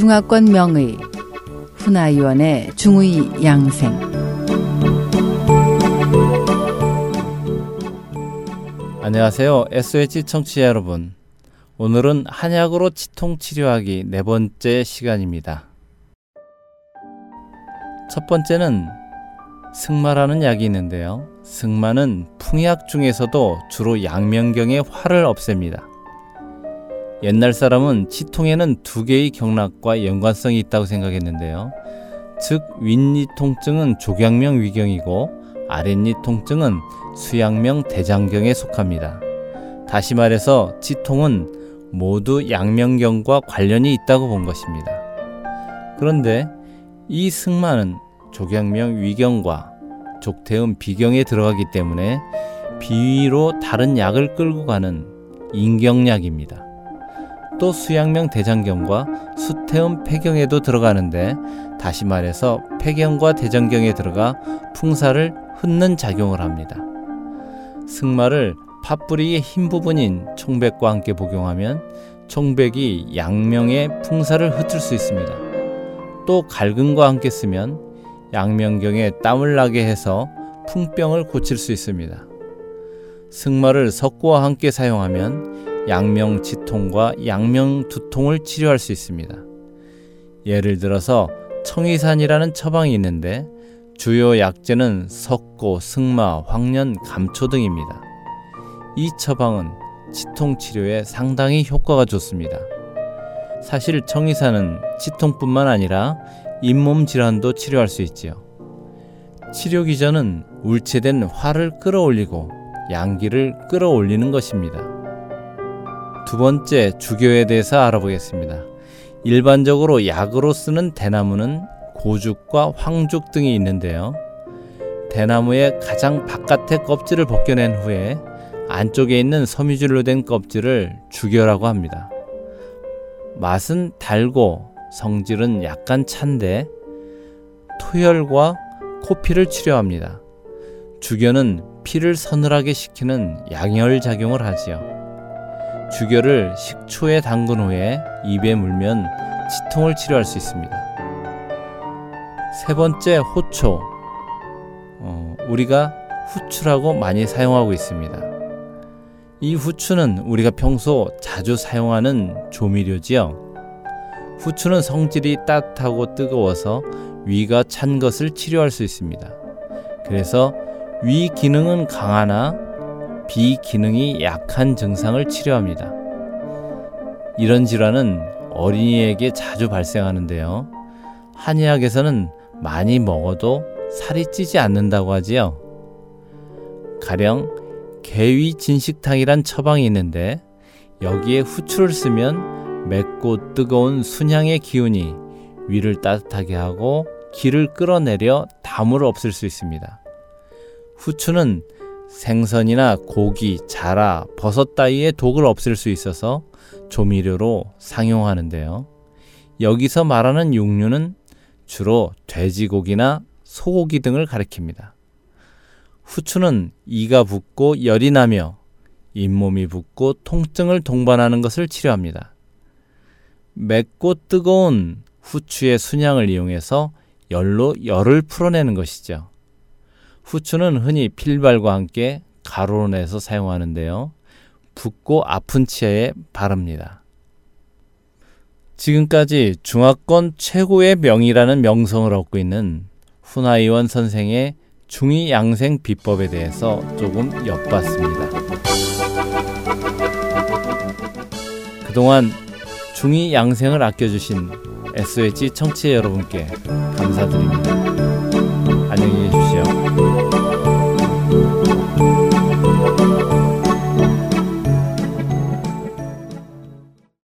중화권 명의 훈아위원의 중의 양생 안녕하세요. SOH 청취자 여러분. 오늘은 한약으로 치통 치료하기 네 번째 시간입니다. 첫 번째는 승마라는 약이 있는데요. 승마는 풍약 중에서도 주로 양명경의 화를 없앱니다. 옛날 사람은 치통에는 두 개의 경락과 연관성이 있다고 생각했는데요. 즉 윗니 통증은 조경명 위경이고 아랫니 통증은 수양명 대장경에 속합니다. 다시 말해서 치통은 모두 양명경과 관련이 있다고 본 것입니다. 그런데 이 승마는 조경명 위경과 족태음 비경에 들어가기 때문에 비위로 다른 약을 끌고 가는 인경약입니다. 또 수양명 대장경과 수태음 폐경에도 들어가는데 다시 말해서 폐경과 대장경에 들어가 풍사를 흩는 작용을 합니다. 승마를 팥뿌리의 흰 부분인 총백과 함께 복용하면 총백이 양명의 풍사를 흩을 수 있습니다. 또 갈근과 함께 쓰면 양명경에 땀을 나게 해서 풍병을 고칠 수 있습니다. 승마를 석고와 함께 사용하면 양명 지통과 양명 두통을 치료할 수 있습니다. 예를 들어서 청의산이라는 처방이 있는데 주요 약재는 석고, 승마, 황련, 감초 등입니다. 이 처방은 치통 치료에 상당히 효과가 좋습니다. 사실 청의사는 치통뿐만 아니라 잇몸 질환도 치료할 수 있지요. 치료 기전은 울체된 화를 끌어올리고 양기를 끌어올리는 것입니다. 두 번째 주교에 대해서 알아보겠습니다. 일반적으로 약으로 쓰는 대나무는 고죽과 황죽 등이 있는데요. 대나무의 가장 바깥의 껍질을 벗겨낸 후에 안쪽에 있는 섬유질로 된 껍질을 주교라고 합니다. 맛은 달고 성질은 약간 찬데 토혈과 코피를 치료합니다. 주교는 피를 서늘하게 식히는 양열 작용을 하지요. 주교를 식초에 담근 후에 입에 물면 치통을 치료할 수 있습니다. 세 번째 호초. 어, 우리가 후추라고 많이 사용하고 있습니다. 이 후추는 우리가 평소 자주 사용하는 조미료지요. 후추는 성질이 따뜻하고 뜨거워서 위가 찬 것을 치료할 수 있습니다. 그래서 위 기능은 강하나 비 기능이 약한 증상을 치료합니다. 이런 질환은 어린이에게 자주 발생하는데요. 한의학에서는 많이 먹어도 살이 찌지 않는다고 하지요. 가령 개위 진식탕이란 처방이 있는데 여기에 후추를 쓰면 맵고 뜨거운 순향의 기운이 위를 따뜻하게 하고 기를 끌어내려 담을 없앨 수 있습니다. 후추는 생선이나 고기, 자라, 버섯 따위의 독을 없앨 수 있어서 조미료로 상용하는데요. 여기서 말하는 육류는 주로 돼지고기나 소고기 등을 가리킵니다. 후추는 이가 붓고 열이 나며 잇몸이 붓고 통증을 동반하는 것을 치료합니다. 맵고 뜨거운 후추의 순향을 이용해서 열로 열을 풀어내는 것이죠. 후추는 흔히 필발과 함께 가루로 내서 사용하는데요. 붓고 아픈 치아에 바릅니다. 지금까지 중화권 최고의 명이라는 명성을 얻고 있는 훈아이원 선생의 중의 양생 비법에 대해서 조금 엿봤습니다. 그동안 중의 양생을 아껴주신 SOH 청취자 여러분께 감사드립니다.